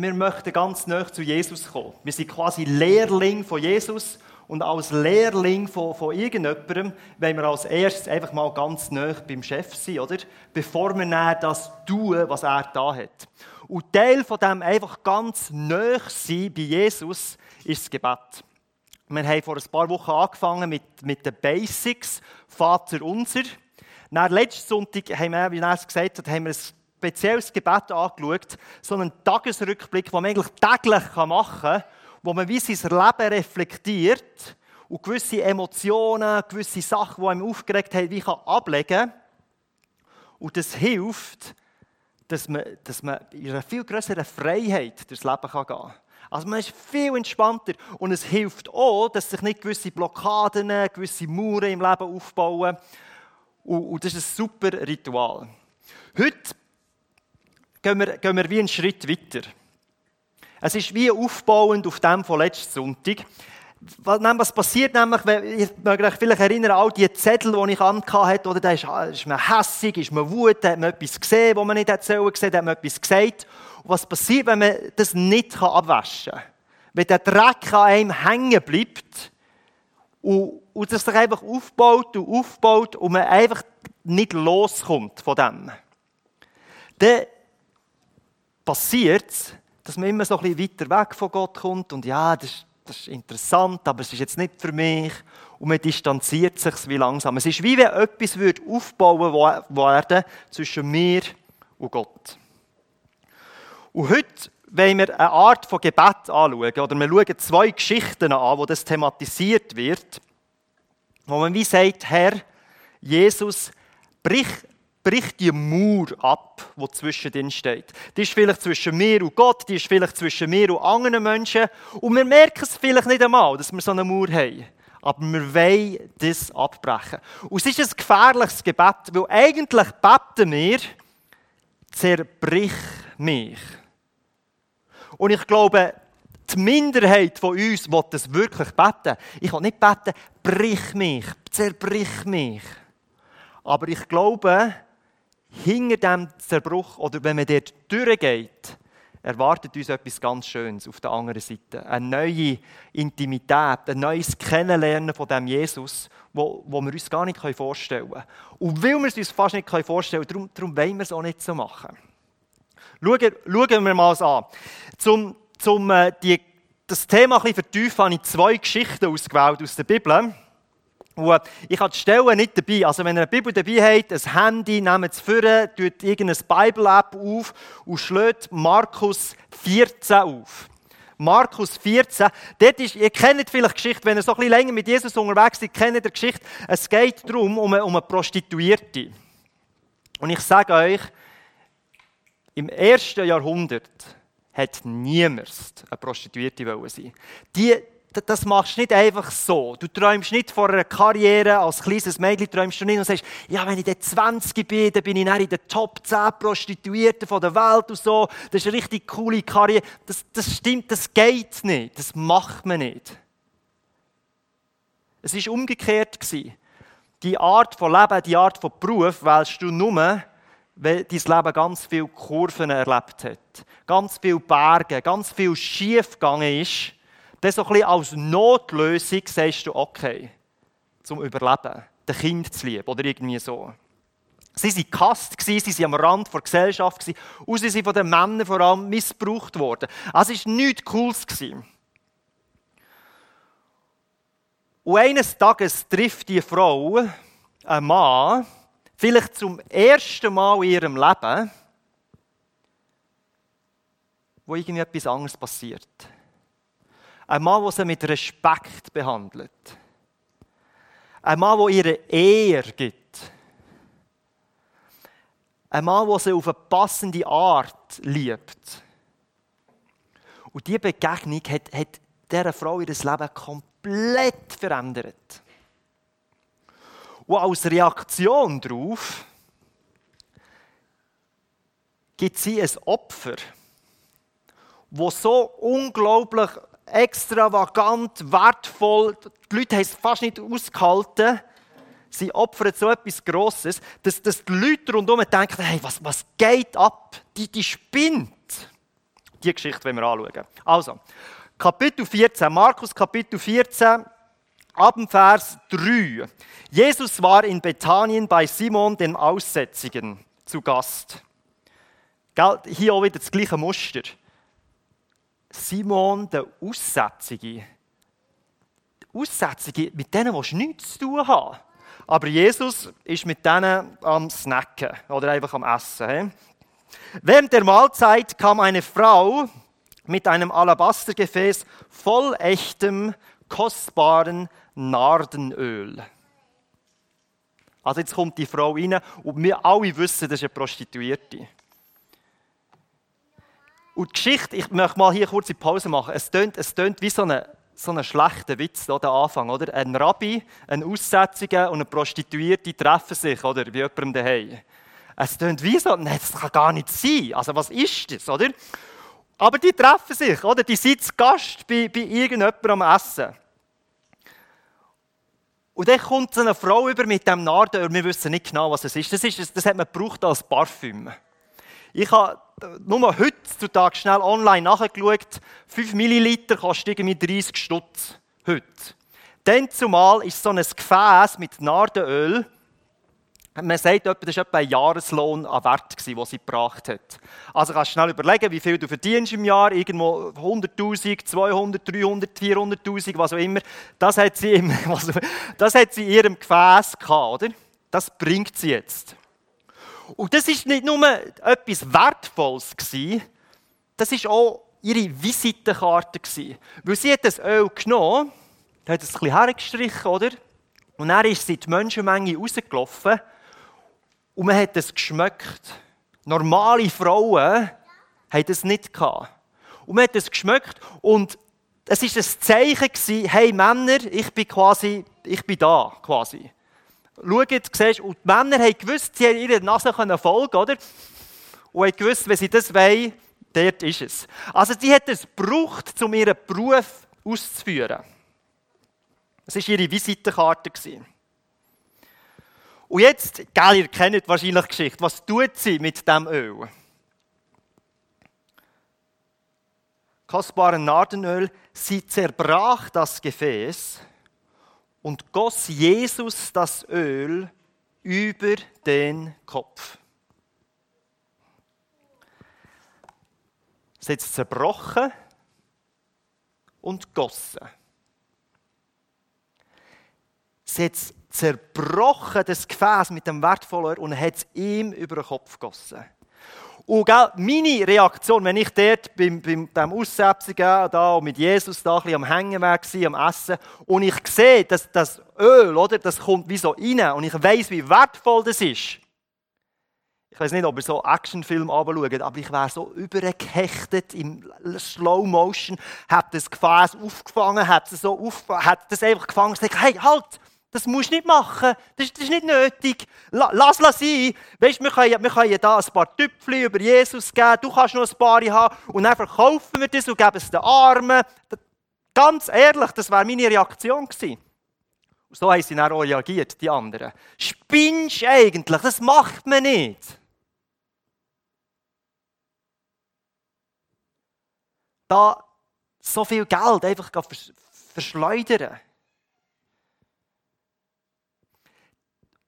wir möchten ganz nah zu Jesus kommen. Wir sind quasi Lehrling von Jesus und als Lehrling von, von irgendjemandem wollen wir als erstes einfach mal ganz nah beim Chef sein, oder? Bevor wir dann das tun, was er da hat. Und Teil von dem einfach ganz nah sein bei Jesus ist das Gebet. Wir haben vor ein paar Wochen angefangen mit, mit den Basics, Vater unser. Nach letzten Sonntag haben wir, wie er es gesagt hat, haben wir ein spezielles Gebet angeschaut, so einen Tagesrückblick, den man eigentlich täglich machen kann, wo man wie sein Leben reflektiert und gewisse Emotionen, gewisse Sachen, die einem aufgeregt haben, wie kann ablegen Und das hilft, dass man, dass man in einer viel größeren Freiheit durchs Leben gehen kann. Also man ist viel entspannter und es hilft auch, dass sich nicht gewisse Blockaden, gewisse Mauern im Leben aufbauen. Und, das ist ein super Ritual. Heute gehen wir, gehen wir wie einen Schritt weiter. Es ist wie aufbauend auf dem von letzten Sonntag. Was passiert nämlich, ich möchte euch vielleicht erinnern, all die Zettel, die ich hatte, oder da ist, ist man hässig, ist man wut, hat man etwas gesehen, was man nicht hätte gesehen, hat man etwas gesagt. Und was passiert, wenn man das nicht abwaschen kann? Wenn der Dreck an einem hängen bleibt und, und das sich einfach aufbaut und aufbaut und man einfach nicht loskommt von dem, dann passiert es, dass man immer so ein bisschen weiter weg von Gott kommt und ja, das, das ist interessant, aber es ist jetzt nicht für mich. Und man distanziert sich wie langsam. Es ist wie wenn etwas aufbauen würde zwischen mir und Gott. Und heute wollen wir eine Art von Gebet anschauen. Oder wir schauen zwei Geschichten an, wo das thematisiert wird. Wo man wie sagt, Herr, Jesus, brich bricht die Mauer ab, die zwischen ihnen steht. Die ist vielleicht zwischen mir und Gott, die ist vielleicht zwischen mir und anderen Menschen. Und wir merken es vielleicht nicht einmal, dass wir so eine Mauer haben. Aber wir wollen das abbrechen. Und es ist ein gefährliches Gebet, weil eigentlich beten wir, zerbrich mich. Und ich glaube, die Minderheit von uns will das wirklich beten. Ich will nicht beten, brich mich, zerbrich mich. Aber ich glaube, hinter dem Zerbruch oder wenn man dort durchgeht, erwartet uns etwas ganz Schönes auf der anderen Seite. Eine neue Intimität, ein neues Kennenlernen von dem Jesus, wo, wo wir uns gar nicht vorstellen können. Und weil wir es uns fast nicht vorstellen können, darum, darum wollen wir es auch nicht so machen. Schauen, schauen wir mal an. Zum, zum äh, die, das Thema ein bisschen vertiefen, habe ich zwei Geschichten ausgewählt aus der Bibel. Und ich habe die Stellen nicht dabei. Also wenn ihr eine Bibel dabei habt, ein Handy, nehmt es vor, tut irgendeine Bible-App auf und schlägt Markus 14 auf. Markus 14, dort ist, ihr kennt vielleicht Geschichte, wenn ihr so ein bisschen länger mit Jesus unterwegs seid, kennt ihr die Geschichte. Es geht darum, um eine, um eine Prostituierte. Und ich sage euch, im ersten Jahrhundert hat niemand eine Prostituierte sein Die das machst du nicht einfach so. Du träumst nicht vor einer Karriere als kleines Mädchen, träumst du nicht und sagst, ja, wenn ich dann 20 bin, dann bin ich dann in den Top 10 Prostituierten der Welt und so. Das ist eine richtig coole Karriere. Das, das stimmt, das geht nicht. Das macht man nicht. Es war umgekehrt. Die Art von Leben, die Art von Beruf wählst du nur, wenn dein Leben ganz viele Kurven erlebt hat. Ganz viele Berge, ganz viel schief gegangen ist dann so ein bisschen als Notlösung sagst du, okay, zum Überleben, den Kind zu lieben oder irgendwie so. Sie waren Kast, sie waren am Rand der Gesellschaft und sie sind von den Männern vor allem missbraucht worden. Also es war nichts Cooles. Und eines Tages trifft die Frau einen Mann, vielleicht zum ersten Mal in ihrem Leben, wo irgendwie etwas anderes passiert. Ein Mann, der sie mit Respekt behandelt. Ein Mann, der ihre Ehre gibt. Ein Mann, der sie auf eine passende Art liebt. Und diese Begegnung hat, hat dieser Frau ihr Leben komplett verändert. Und als Reaktion darauf gibt sie ein Opfer, das so unglaublich extravagant, wertvoll. Die Leute haben es fast nicht ausgehalten. Sie opfern so etwas Grosses, dass, dass die Leute rundherum denken, hey, was, was geht ab? Die, die spinnt. Die Geschichte wollen wir anschauen. Also, Kapitel 14, Markus Kapitel 14, ab dem Vers 3. Jesus war in Bethanien bei Simon, dem Aussätzigen, zu Gast. Hier auch wieder das gleiche Muster. Simon, der Aussätzige. Aussätzige, mit denen willst du nichts zu tun haben. Aber Jesus ist mit denen am Snacken oder einfach am Essen. Während der Mahlzeit kam eine Frau mit einem Alabastergefäß voll echtem, kostbaren Nardenöl. Also jetzt kommt die Frau rein und wir alle wissen, das ist eine Prostituierte. Und die Geschichte, ich möchte mal hier kurz eine Pause machen. Es tönt, es tönt wie so ein so ein schlechter Witz, der Anfang, oder? Ein Rabbi, ein Aussätziger und eine Prostituierte treffen sich, oder? Wie jemandem daheim. Es tönt wie so, nein, das kann gar nicht sein. Also was ist das, oder? Aber die treffen sich, oder? Die sind Gast bei, bei irgendjemandem am Essen. Und dann kommt so eine Frau über mit dem Nardenöl. Wir wissen nicht genau, was es ist. Das, ist, das hat man gebraucht als Parfüm. Ich habe nur heutzutage schnell online nachgeschaut. 5 Milliliter kostet irgendwie 30 Stutz. Heute. Dann zumal ist so ein Gefäß mit Nardenöl man sagt, das war etwa ein Jahreslohn an Wert, den sie gebracht hat. Also kannst du schnell überlegen, wie viel du verdienst im Jahr. Irgendwo 100'000, 200, 300, 400'000, was auch immer. Das hat sie, im, das hat sie in ihrem Gefäß gehabt, oder? Das bringt sie jetzt. Und das ist nicht nur etwas Wertvolles gewesen, das ist auch ihre Visitenkarte gewesen. Weil sie hat das Öl genommen, hat es ein bisschen hergestrichen, oder? Und dann ist sie die Menschenmenge rausgelaufen und man hat es geschmeckt. Normale Frauen haben das nicht gehabt. Und man hat es geschmeckt und es war ein Zeichen gewesen, hey Männer, ich bin quasi, ich bin da, quasi. Schaut, siehst, und die Männer haben gewusst, sie haben ihre Nase folgen, oder? Und haben gewusst, wenn sie das wollen, dort ist es. Also sie hat es gebraucht, um ihren Beruf auszuführen. Das war ihre Visitenkarte. Und jetzt, gell, ihr kennt wahrscheinlich die Geschichte. Was tut sie mit dem Öl? Kostbaren Nardenöl. Sie zerbrach das Gefäß und goss Jesus das Öl über den Kopf. Sie hat es zerbrochen und gossen. Sie hat es zerbrochen, das Gefäß mit dem wertvollen und hat es ihm über den Kopf gegossen. Und gell, meine Reaktion, wenn ich dort beim, beim dem Aussätzigen da und mit Jesus da am Hängen war, am Essen, und ich sehe, dass das Öl, oder, das kommt wie so rein, und ich weiß, wie wertvoll das ist. Ich weiß nicht, ob ihr so Actionfilm anschaut, aber ich wäre so übergehechtet im Slow Motion, habe das Gefäß aufgefangen, habe es so aufgefangen, habe das einfach gefangen und gesagt, hey, halt! Das musst du nicht machen. Das, das ist nicht nötig. Lass es sein. Weißt, wir können, wir hier ein paar Tüpfchen über Jesus geben. Du kannst noch ein paar haben. Und dann verkaufen wir das und geben es den Armen. Ganz ehrlich, das wäre meine Reaktion gewesen. Und so haben sie dann auch reagiert, die anderen. Spinnst eigentlich? Das macht man nicht. Da so viel Geld einfach verschleudern.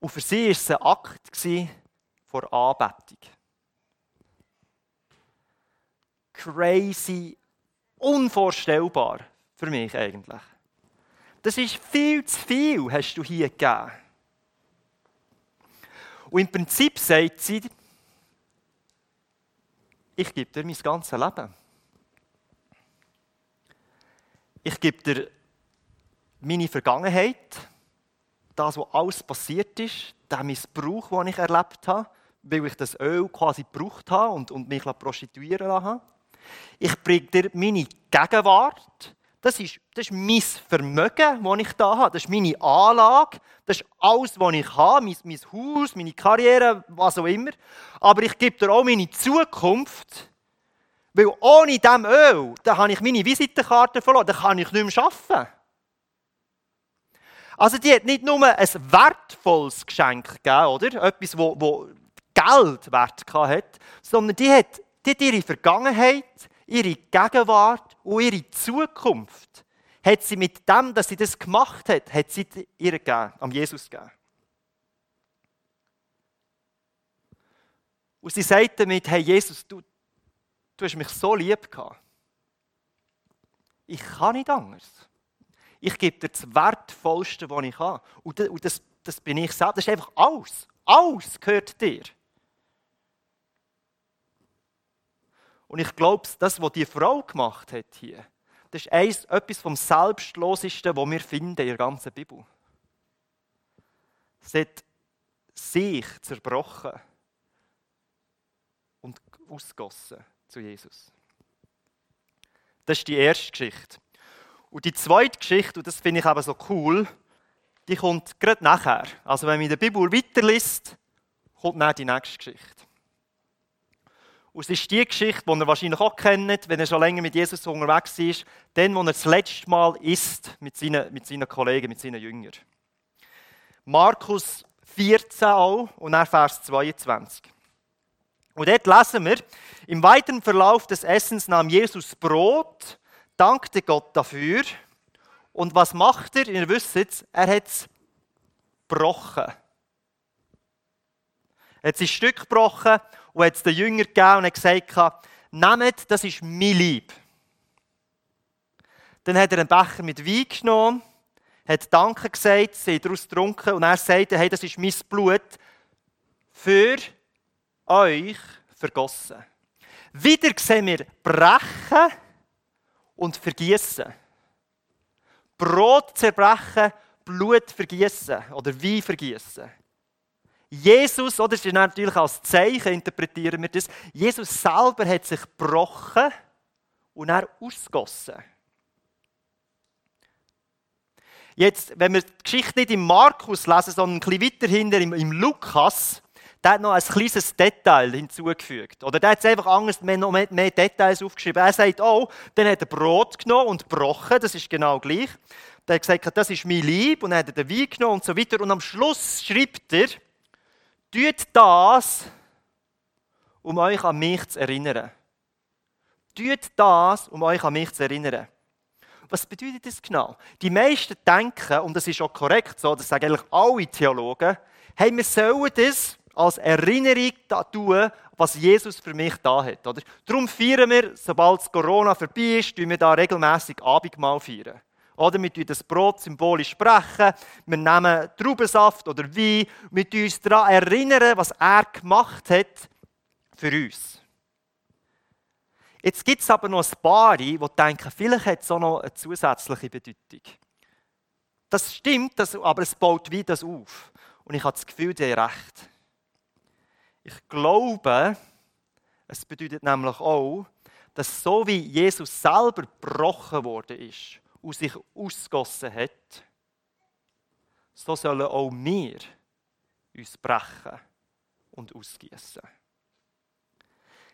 Und für sie war es ein Akt vor Anbetung. Crazy, unvorstellbar für mich eigentlich. Das ist viel zu viel, hast du hier gegeben. Und im Prinzip sagt sie, ich gebe dir mein ganzes Leben. Ich gebe dir meine Vergangenheit, das, was alles passiert ist, der Missbrauch, den ich erlebt habe, weil ich das Öl quasi gebraucht habe und, und mich prostituieren lassen Ich bringe dir meine Gegenwart. Das ist, das ist mein Vermögen, das ich da habe. Das ist meine Anlage. Das ist alles, was ich habe. Mein, mein Haus, meine Karriere, was auch immer. Aber ich gebe dir auch meine Zukunft. Weil ohne diesem Öl, da habe ich meine Visitenkarte verloren. Da kann ich nicht mehr arbeiten. Also die hat nicht nur ein wertvolles Geschenk gegeben, oder? Etwas, wo, wo Geld wert hat, sondern die hat, die hat ihre Vergangenheit, ihre Gegenwart und ihre Zukunft hat sie mit dem, dass sie das gemacht hat, hat sie ihr gegeben, am Jesus gegeben. Und sie sagt damit, hey Jesus, du, du hast mich so lieb gehabt. Ich kann nicht anders. Ich gebe dir das Wertvollste, was ich habe. Und das, das bin ich selbst. Das ist einfach alles. Alles gehört dir. Und ich glaube, das, was die Frau gemacht hat hier, das ist eins, etwas vom Selbstlosesten, was wir finden in der ganzen Bibel. Sie hat sich zerbrochen und ausgossen zu Jesus. Das ist die erste Geschichte. Und die zweite Geschichte, und das finde ich aber so cool, die kommt gerade nachher. Also wenn man in der Bibel weiterliest, kommt dann die nächste Geschichte. Und es ist die Geschichte, die ihr wahrscheinlich auch kennt, wenn er schon länger mit Jesus unterwegs ist, dann, wo er das letzte Mal isst mit seinen, mit seinen Kollegen, mit seinen Jüngern. Markus 14 auch und dann Vers 22. Und dort lesen wir, im weiteren Verlauf des Essens nahm Jesus Brot, dankte Gott dafür. Und was macht er? Ihr wisst es, er hat es gebrochen. Er hat es ein Stück gebrochen und hat es den Jüngern gegeben und hat gesagt, nehmt, das ist mein Lieb. Dann hat er einen Becher mit Wein genommen, hat Danke gesagt, sie daraus getrunken und er sagte, hey, das ist mein Blut für euch vergossen. Wieder sehen wir brechen und vergießen. Brot zerbrechen, Blut vergießen oder Wein vergießen. Jesus, oder das ist natürlich als Zeichen, interpretieren wir das, Jesus selber hat sich gebrochen und er ausgossen. Jetzt, wenn wir die Geschichte nicht im Markus lesen, sondern ein bisschen weiter hinten im, im Lukas, der hat noch ein kleines Detail hinzugefügt. Oder der hat einfach anders, noch mehr, mehr Details aufgeschrieben. Er sagt, oh, dann hat er Brot genommen und gebrochen, das ist genau gleich. Der hat gesagt, das ist mein Lieb, und dann hat er den Wein genommen und so weiter. Und am Schluss schreibt er, tut das, um euch an mich zu erinnern. Tut das, um euch an mich zu erinnern. Was bedeutet das genau? Die meisten denken, und das ist auch korrekt so, das sagen eigentlich alle Theologen, hey, wir sollen das als Erinnerung tun, was Jesus für mich da hat. Oder? Darum feiern wir, sobald Corona vorbei ist, wir da regelmäßig Abendmahl feiern. Oder wir tun das Brot symbolisch sprechen, wir nehmen Traubensaft oder Wein, tun uns daran erinnern, was er gemacht hat für uns. Jetzt gibt es aber noch ein paar, die denken, vielleicht hat es auch noch eine zusätzliche Bedeutung. Das stimmt, aber es baut wie das auf. Und ich habe das Gefühl, die haben recht. Ich glaube, es bedeutet nämlich auch, dass so wie Jesus selber gebrochen worden ist und sich ausgossen hat, so sollen auch wir uns brechen und ausgießen.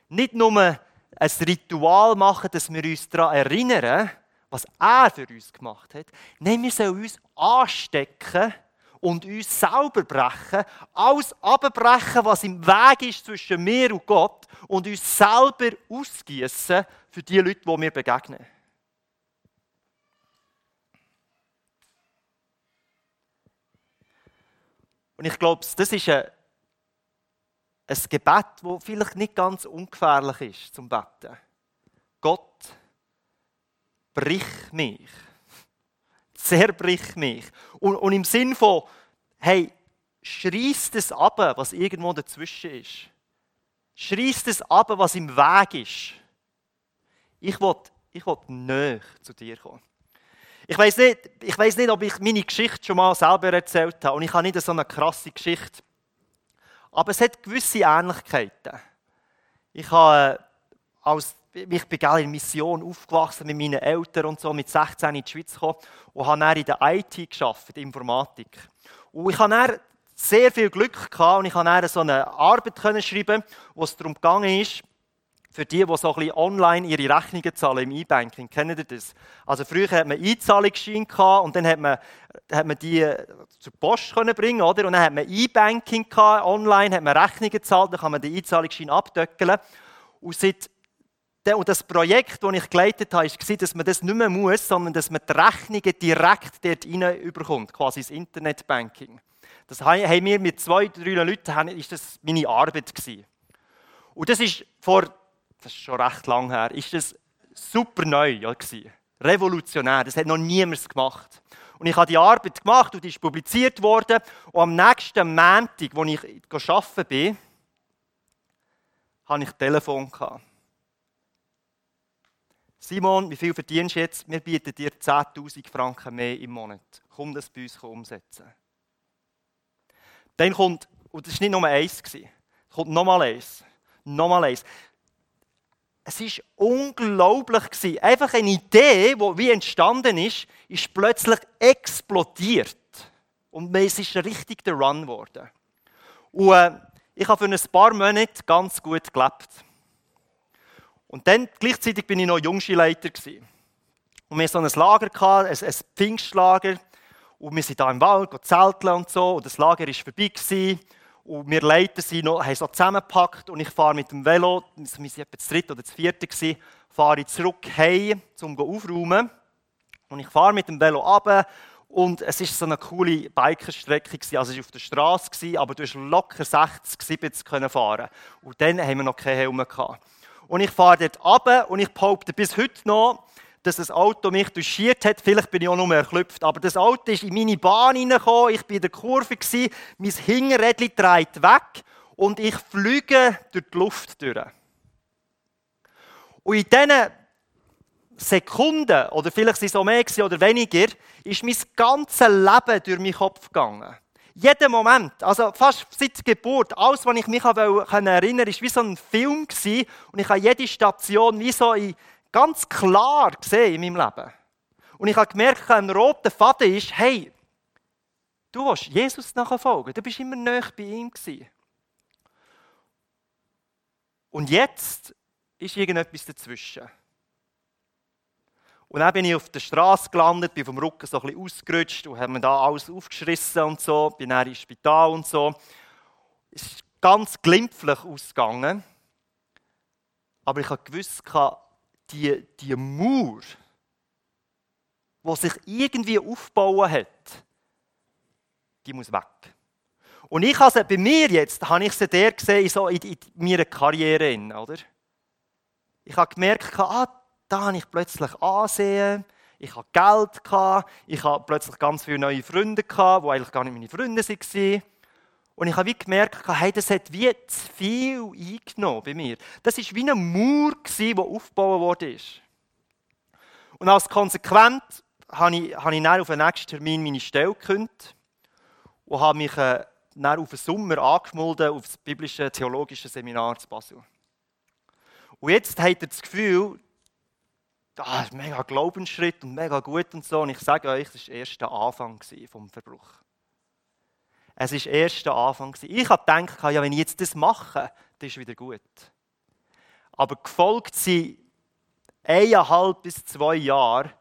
Nicht nur ein Ritual machen, dass wir uns daran erinnern, was er für uns gemacht hat. Nein, wir sollen uns anstecken und uns selber brechen, alles abbrechen, was im Weg ist zwischen mir und Gott und uns selber ausgießen für die Leute, die mir begegnen. Und ich glaube, das ist ein, ein Gebet, das vielleicht nicht ganz ungefährlich ist zum Betten. Gott, brich mich zerbrich mich. Und, und im Sinn von, hey, schreist es ab, was irgendwo dazwischen ist. Schreist es ab, was im Weg ist. Ich will, ich will näher zu dir kommen. Ich weiß nicht, ich weiß nicht, ob ich meine Geschichte schon mal selber erzählt habe. Und ich habe nicht so eine krasse Geschichte. Aber es hat gewisse Ähnlichkeiten. Ich habe äh, als ich bin in Mission aufgewachsen mit meinen Eltern und so, mit 16 in die Schweiz gekommen und habe dann in der IT geschafft, Informatik. Und ich dann sehr viel Glück gehabt und ich konnte dann so eine Arbeit schreiben, wo es darum ist, für die, die so ein online ihre Rechnungen zahlen im E-Banking. Kennt ihr das? Also früher hat man Einzahlungsschein gehabt und dann hat man, hat man die zur Post können bringen, oder? Und dann hat man E-Banking online hat man Rechnungen gezahlt, dann kann man den Einzahlungsschein abdöckeln. Und seit und das Projekt, das ich geleitet habe, war, dass man das nicht mehr muss, sondern dass man die Rechnungen direkt dort rein überkommt, quasi das Internetbanking. Das haben wir mit zwei, drei Leuten, ist das meine Arbeit gewesen. Und das ist vor, das ist schon recht lang her, ist das super neu gewesen. Revolutionär. Das hat noch niemand gemacht. Und ich habe die Arbeit gemacht und die ist publiziert worden. Und am nächsten Montag, als ich arbeiten bin, hatte ich ein Telefon. Simon, wie viel verdienst du jetzt? Wir bieten dir 10.000 Franken mehr im Monat. Komm das bei uns umsetzen. Dann kommt, und das war nicht nur eins, kommt nochmal eins. Nochmal eins. Es war unglaublich. Einfach eine Idee, die wie entstanden ist, ist plötzlich explodiert. Und es ist richtig der Run geworden. Und äh, ich habe für ein paar Monate ganz gut gelebt. Und dann gleichzeitig bin ich noch Jungskileiter. Und wir hatten so ein Lager, ein, ein Pfingstlager. Und wir sind da im Wald, zelteln und so. Und das Lager war vorbei. Gewesen. Und wir Leiter sind noch, haben so zusammengepackt und ich fahre mit dem Velo, wir waren etwa das dritte oder das vierte, gewesen, fahre ich zurück heim, um aufzuräumen. Und ich fahre mit dem Velo runter und es war so eine coole Bikerstrecke, also es war auf der Straße, aber du hast locker 60, 70 können fahren. Und dann haben wir noch keine Helme gehabt. Und ich fahre dort runter und ich behaupte bis heute noch, dass das Auto mich duschiert hat. Vielleicht bin ich auch noch mehr erklüpft. Aber das Auto ist in meine Bahn hineingekommen. Ich war in der Kurve. Mein Hinterrädchen dreht weg. Und ich fliege durch die Luft durch. Und in diesen Sekunden, oder vielleicht sind es auch mehr oder weniger, ist mein ganzes Leben durch meinen Kopf gegangen. Jeden Moment, also fast seit Geburt, alles, was ich mich erinnern konnte, war wie so ein Film. Und ich habe jede Station wie so ganz klar gesehen in meinem Leben. Und ich habe gemerkt, ein roter Faden ist, hey, du willst Jesus nachfolgen, du bist immer näher bei ihm gewesen. Und jetzt ist irgendetwas dazwischen. Und dann bin ich auf der Straße gelandet, bin vom Rücken so ein bisschen ausgerutscht und habe mir da alles aufgeschrissen und so, bin dann ins Spital und so. Es ist ganz glimpflich ausgegangen. Aber ich habe gewusst, die, die Mauer, die sich irgendwie aufbauen hat, die muss weg. Und ich habe bei mir jetzt, habe ich sie der gesehen, so in, in meiner Karriere, oder? Ich habe gemerkt, ah, da habe ich plötzlich Ansehen, ich habe Geld, ich habe plötzlich ganz viele neue Freunde, die eigentlich gar nicht meine Freunde waren. Und ich habe wie gemerkt, hey, das hat wie zu viel eingenommen bei mir. Das war wie ein Mauer, der aufgebaut wurde. Und als Konsequenz habe ich, habe ich dann auf den nächsten Termin meine Stelle gekündigt und habe mich äh, dann auf den Sommer angemeldet auf das biblische theologische Seminar zu Basel. Und jetzt hat er das Gefühl, das ist ein mega Glaubensschritt und mega gut und so. Und ich sage euch, das war erst der Anfang vom Verbruch. Es war erst der Anfang. Ich habe gedacht, ja, wenn ich jetzt das mache, dann ist es wieder gut. Aber gefolgt sind eineinhalb bis zwei Jahre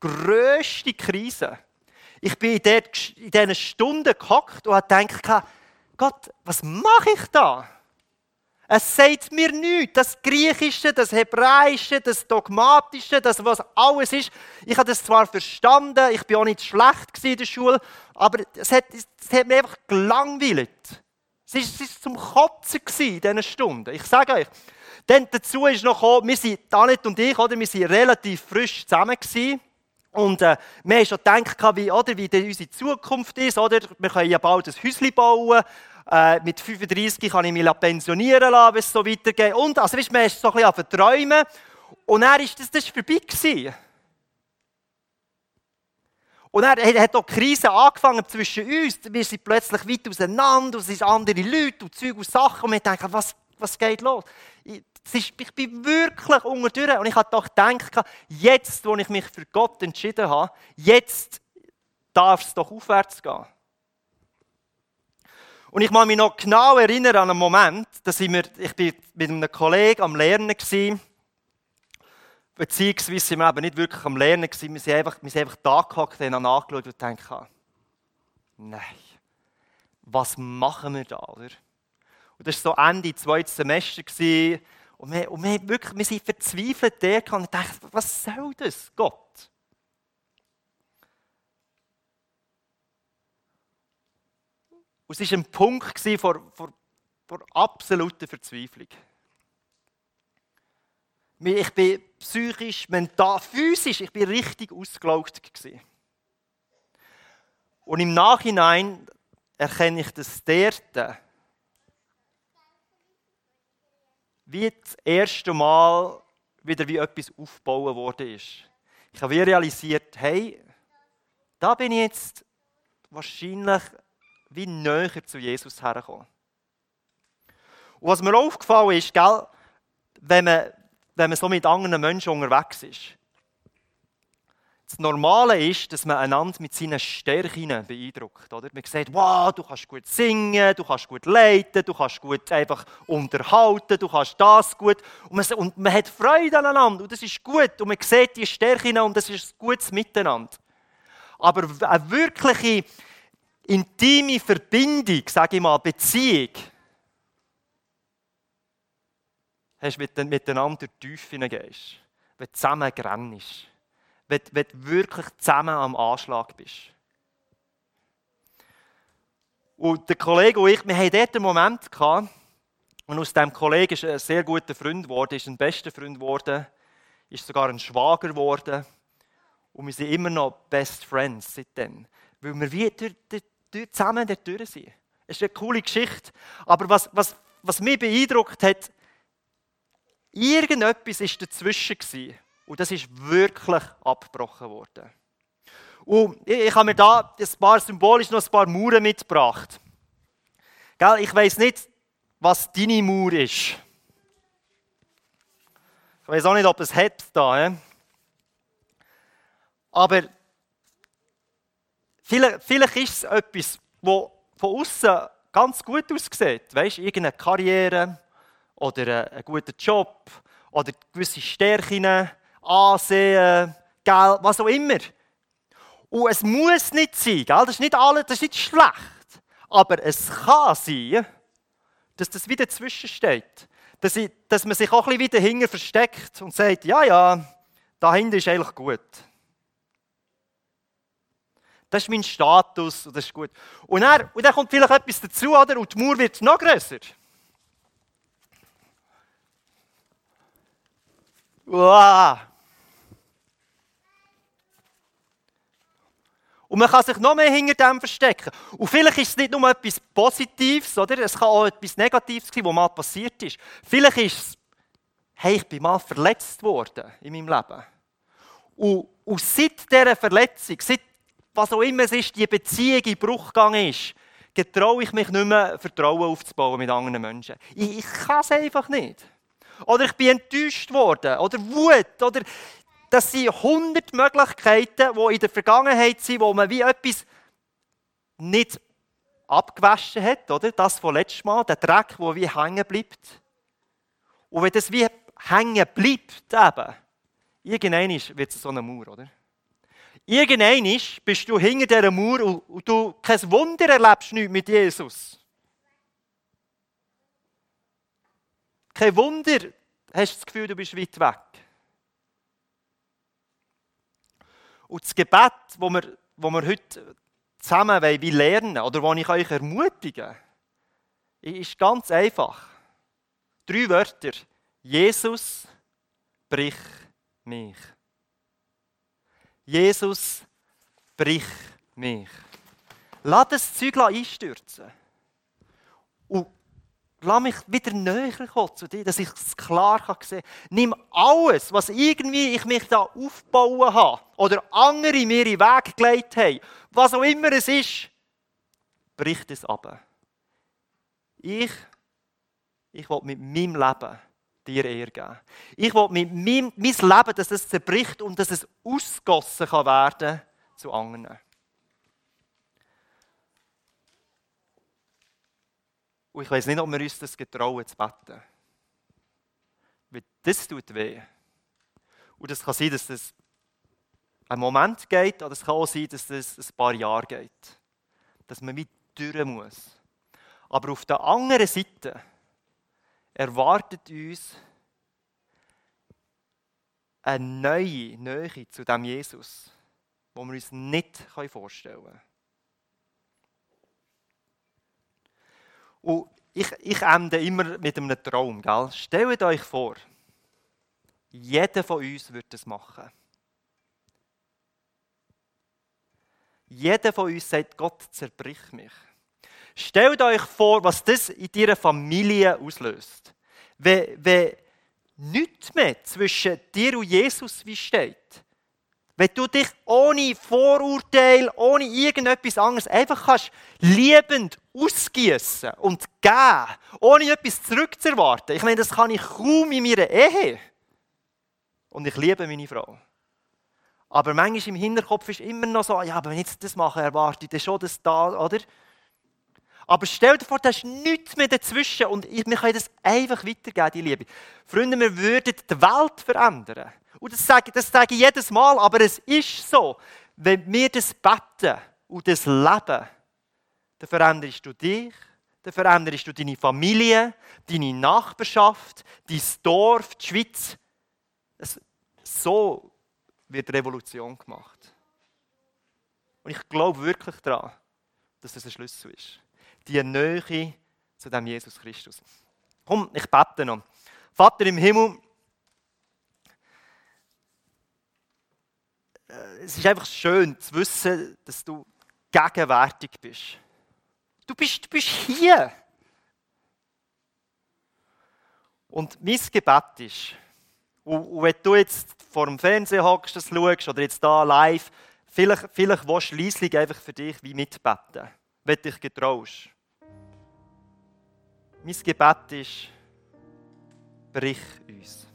grösste Krise. Ich bin in diesen Stunden gehockt und habe gedacht, Gott, was mache ich da? Es sagt mir nichts. Das Griechische, das Hebräische, das Dogmatische, das was alles ist. Ich habe das zwar verstanden, ich bin auch nicht schlecht in der Schule, aber es hat, es hat mich einfach gelangweilt. Es war, es ist zum Kotzen in diesen Stunden. Ich sage euch. Dann dazu ist noch gekommen, wir sind, Danet und ich, oder, wir sind relativ frisch zusammen gewesen. Und äh, wir haben schon gedacht, wie, oder, wie unsere Zukunft ist. Oder? Wir können ja bald ein Häuschen bauen. Äh, mit 35 kann ich mich pensionieren lassen, wenn es so weitergeht. Und also, weißt, man ist so ein bisschen an Träumen. Und dann ist das, das ist vorbei gewesen. Und dann hat auch die Krise angefangen zwischen uns. Wir sind plötzlich weit auseinander, es sind andere Leute und Zeug und Sachen. Und wir denken, was, was geht los? Ich, ist, ich bin wirklich unter Und ich habe doch gedacht, jetzt, wo ich mich für Gott entschieden habe, jetzt darf es doch aufwärts gehen. Und ich kann mich noch genau erinnern an einen Moment, da sind wir, ich bin mit einem Kollegen am Lernen gewesen, beziehungsweise sind wir eben nicht wirklich am Lernen gewesen, wir sind einfach, wir sind einfach da gehockt haben angeschaut und gedacht, nein, was machen wir da, oder? Und das war so Ende zweites Semester gewesen, Und wir, und wir, wirklich, wir sind verzweifelt der und ich dachte, was soll das, Gott? Und es war ein Punkt vor, vor, vor absoluter Verzweiflung. Ich bin psychisch, mental, physisch, ich bin richtig ausgelaugt. Und im Nachhinein erkenne ich, dass dort wie das erste Mal wieder wie etwas aufgebaut ist. Ich habe realisiert, hey, da bin ich jetzt wahrscheinlich wie näher zu Jesus hergekommen. Und was mir aufgefallen ist, gell, wenn, man, wenn man so mit anderen Menschen unterwegs ist, das Normale ist, dass man einander mit seinen Stärken beeindruckt. Oder? Man sagt, wow, du kannst gut singen, du kannst gut leiten, du kannst gut einfach unterhalten, du kannst das gut. Und man, und man hat Freude aneinander und das ist gut. Und man sieht die Stärken und das ist ein gutes Miteinander. Aber eine wirkliche intime Verbindung, sage ich mal, Beziehung, hast du miteinander durch die Tiefe gehst, wenn du zusammen grennst wenn, wenn du wirklich zusammen am Anschlag bist. Und der Kollege und ich, wir hatten dort einen Moment gehabt, und aus diesem Kollegen ist ein sehr guter Freund geworden, ist ein bester Freund geworden, ist sogar ein Schwager geworden. Und wir sind immer noch Best Friends seitdem. Weil wir wie durch, durch, zusammen dort durch sind. Es ist eine coole Geschichte. Aber was, was, was mich beeindruckt hat, irgendetwas war dazwischen. Gewesen. Und das ist wirklich abgebrochen worden. Und ich habe mir da ein paar symbolisch noch ein paar Mauern mitgebracht. Gell, ich weiß nicht, was deine Mauer ist. Ich weiß auch nicht, ob es hat da. Aber vielleicht, vielleicht ist es etwas, das von außen ganz gut aussieht. Weißt du, irgendeine Karriere oder ein guter Job oder gewisse Stärken Ansehen, Geld, was auch immer. Und es muss nicht sein, gell? das ist nicht alles, das ist nicht schlecht. Aber es kann sein, dass das wieder dazwischen steht. Dass, ich, dass man sich auch ein bisschen wieder hinten versteckt und sagt, ja, ja, dahinter ist eigentlich gut. Das ist mein Status und das ist gut. Und dann, und dann kommt vielleicht etwas dazu, oder? und die Mauer wird noch grösser. Wow. Und man kann sich noch mehr hinter dem verstecken. Und vielleicht ist es nicht nur etwas Positives, oder? Es kann auch etwas Negatives sein, was mal passiert ist. Vielleicht ist es, hey, ich bin mal verletzt worden in meinem Leben. Und, und seit dieser Verletzung, seit was auch immer es ist, die Beziehung in Bruch gegangen ist, getraue ich mich nicht mehr, Vertrauen aufzubauen mit anderen Menschen. Ich, ich kann es einfach nicht. Oder ich bin enttäuscht worden. Oder Wut. Oder das sind 100 Möglichkeiten, die in der Vergangenheit sind, wo man wie etwas nicht abgewaschen hat, oder? Das von letztes Mal, der Dreck, der wie hängen bleibt. Und wenn das wie hängen bleibt, eben, irgendwann wird es so eine Mauer, oder? Irgendwann bist du hinter dieser Mauer und, du kein Wunder erlebst nicht mit Jesus. Kein Wunder hast du das Gefühl, du bist weit weg. Und das Gebet, das wir, wo wir heute zusammen lernen oder wo ich euch ermutige, ist ganz einfach. Drei Wörter. Jesus, brich mich. Jesus, brich mich. Lass das Zeug einstürzen. Und Lass mich wieder näher kommen zu dir, dass ich es klar sehen kann. Nimm alles, was irgendwie ich mich da aufbauen habe oder andere mir in den Weg gelegt haben, was auch immer es ist, brich es ab. Ich, ich will mit meinem Leben dir Ehre geben. Ich will mit meinem mein Leben, dass es zerbricht und dass es ausgossen kann werden zu anderen. Und ich weiß nicht, ob wir uns das getrauen zu beten. Weil das tut weh. Und es kann sein, dass das einen Moment geht, oder es kann auch sein, dass das ein paar Jahre geht. Dass man mit durch muss. Aber auf der anderen Seite erwartet uns eine neue Nähe zu dem Jesus, wo wir uns nicht vorstellen können. Und ich, ich ende immer mit einem Traum. Gell? Stellt euch vor, jeder von uns wird das machen. Jeder von uns sagt, Gott zerbricht mich. Stellt euch vor, was das in deiner Familie auslöst. Wenn, wenn nichts mehr zwischen dir und Jesus wie steht. Wenn du dich ohne Vorurteil, ohne irgendetwas anderes einfach kannst liebend ausgießen und geben, ohne etwas zurückzuerwarten. Ich meine, das kann ich kaum in meiner Ehe. Und ich liebe meine Frau. Aber manchmal im Hinterkopf ist immer noch so, ja, aber wenn ich jetzt das mache, erwarte ich dann schon das da, oder? Aber stell dir vor, da ist nichts mehr dazwischen und wir können das einfach weitergeben, die Liebe. Freunde, wir würden die Welt verändern. Und das sage, das sage ich jedes Mal, aber es ist so. Wenn wir das beten und das leben, dann veränderst du dich, dann veränderst du deine Familie, deine Nachbarschaft, dein Dorf, die Schweiz. Es, so wird Revolution gemacht. Und ich glaube wirklich daran, dass das ein Schlüssel ist. Die Nähe zu dem Jesus Christus. Komm, ich bete noch. Vater im Himmel, äh, es ist einfach schön zu wissen, dass du gegenwärtig bist. Du bist, du bist hier. Und mein Gebet ist, und, wenn du jetzt vor dem Fernseher hockst, das schaust, oder jetzt da live, vielleicht, vielleicht willst du leislich einfach für dich wie mitbeten, wenn du dich getraust. Mein Gebet ist, brich uns.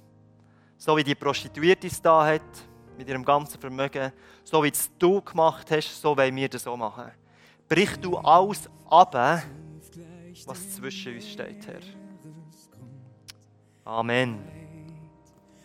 So wie die Prostituierte es da hat, mit ihrem ganzen Vermögen, so wie es du gemacht hast, so wollen wir das auch machen. Brich du alles ab, was zwischen uns steht, Herr. Amen.